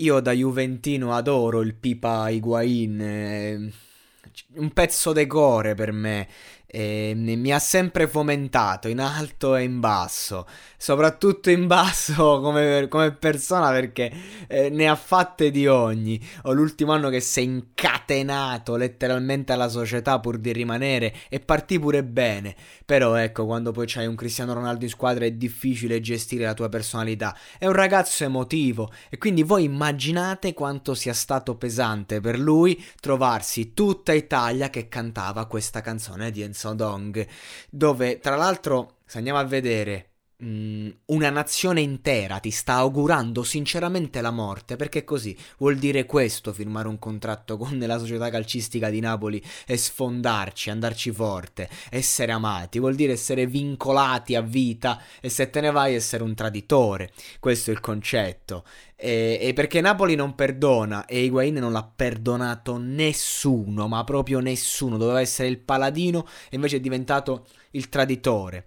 Io da Juventino adoro il Pipa Higuain, eh, un pezzo decore per me. E mi ha sempre fomentato in alto e in basso, soprattutto in basso come, come persona perché eh, ne ha fatte di ogni. Ho l'ultimo anno che si è incatenato letteralmente alla società pur di rimanere e partì pure bene. Però ecco, quando poi c'hai un Cristiano Ronaldo in squadra è difficile gestire la tua personalità. È un ragazzo emotivo e quindi voi immaginate quanto sia stato pesante per lui trovarsi tutta Italia che cantava questa canzone di Enzo Dong, dove tra l'altro, se andiamo a vedere, una nazione intera ti sta augurando sinceramente la morte, perché così vuol dire questo firmare un contratto con la società calcistica di Napoli e sfondarci, andarci forte, essere amati, vuol dire essere vincolati a vita e se te ne vai essere un traditore, questo è il concetto. E, e, perché Napoli non perdona e Higuain non l'ha perdonato nessuno, ma proprio nessuno. Doveva essere il paladino e invece è diventato il traditore.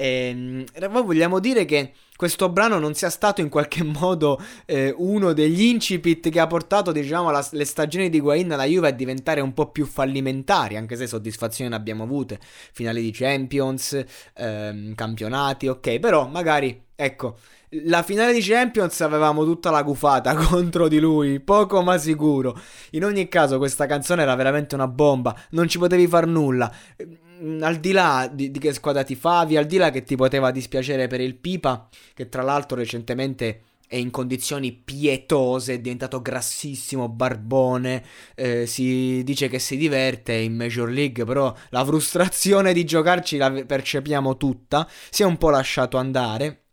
E, voi vogliamo dire che questo brano non sia stato in qualche modo eh, uno degli incipit che ha portato, diciamo, la, le stagioni di Higuain alla Juve a diventare un po' più fallimentari, anche se soddisfazioni ne abbiamo avute, finali di Champions, ehm, campionati, ok, però magari, ecco, la finale di Champions avevamo tutta la gufata contro di lui, poco ma sicuro. In ogni caso, questa canzone era veramente una bomba, non ci potevi far nulla. Mm, al di là di, di che squadra ti favi, al di là che ti poteva dispiacere per il Pipa, che tra l'altro recentemente è in condizioni pietose, è diventato grassissimo, barbone, eh, si dice che si diverte in Major League, però la frustrazione di giocarci la percepiamo tutta, si è un po' lasciato andare.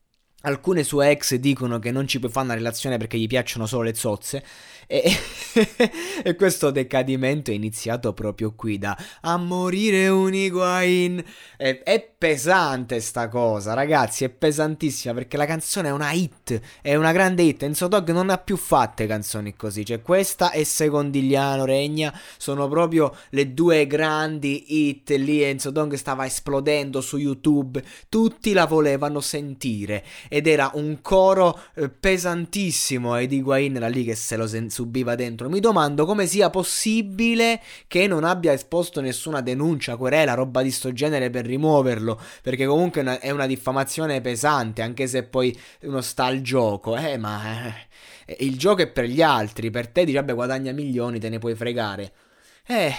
Alcune sue ex dicono che non ci puoi fare una relazione perché gli piacciono solo le zozze. E, e questo decadimento è iniziato proprio qui da a morire un Higuain. È, è pesante sta cosa, ragazzi, è pesantissima perché la canzone è una hit, è una grande hit. Enzo Dog non ha più fatte canzoni così, cioè questa e Secondigliano Regna sono proprio le due grandi hit. Lì Enzo Dog stava esplodendo su YouTube, tutti la volevano sentire ed era un coro eh, pesantissimo ed Higuain era lì che se lo sen- subiva dentro. Mi domando come sia possibile che non abbia esposto nessuna denuncia, querela, roba di sto genere per rimuoverlo, perché comunque è una diffamazione pesante, anche se poi uno sta al gioco. Eh, ma eh, il gioco è per gli altri, per te dice, vabbè, guadagna milioni, te ne puoi fregare. Eh,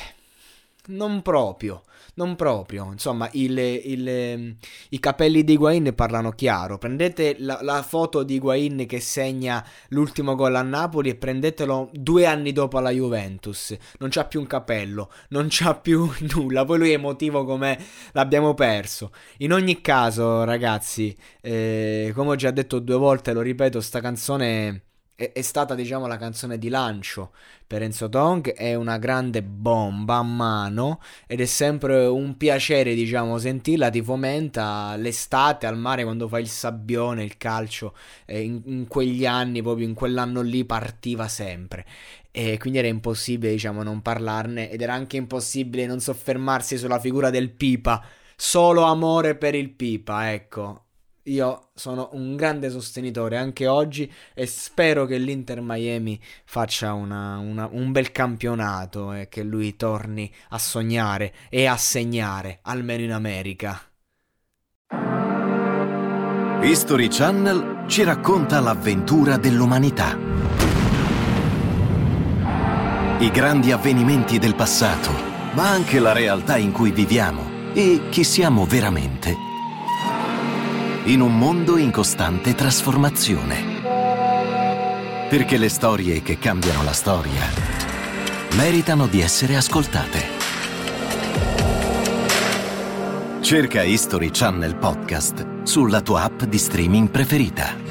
non proprio non proprio. Insomma, il, il, i capelli di Higuain parlano chiaro. Prendete la, la, foto di Higuain che segna l'ultimo gol a Napoli e prendetelo due anni dopo alla Juventus. Non c'ha più un capello, non c'ha più nulla. Poi lui è emotivo come l'abbiamo perso. In ogni caso, ragazzi, eh, come ho già detto due volte, lo ripeto, sta canzone è, è stata diciamo la canzone di lancio per Enzo Tong, è una grande bomba a mano ed è sempre un piacere diciamo sentirla, ti fomenta l'estate al mare quando fai il sabbione, il calcio, eh, in, in quegli anni, proprio in quell'anno lì partiva sempre. E quindi era impossibile diciamo non parlarne ed era anche impossibile non soffermarsi sulla figura del Pipa, solo amore per il Pipa, ecco io sono un grande sostenitore anche oggi e spero che l'Inter Miami faccia una, una, un bel campionato e che lui torni a sognare e a segnare, almeno in America. History Channel ci racconta l'avventura dell'umanità I grandi avvenimenti del passato, ma anche la realtà in cui viviamo e chi siamo veramente. In un mondo in costante trasformazione. Perché le storie che cambiano la storia meritano di essere ascoltate. Cerca History Channel Podcast sulla tua app di streaming preferita.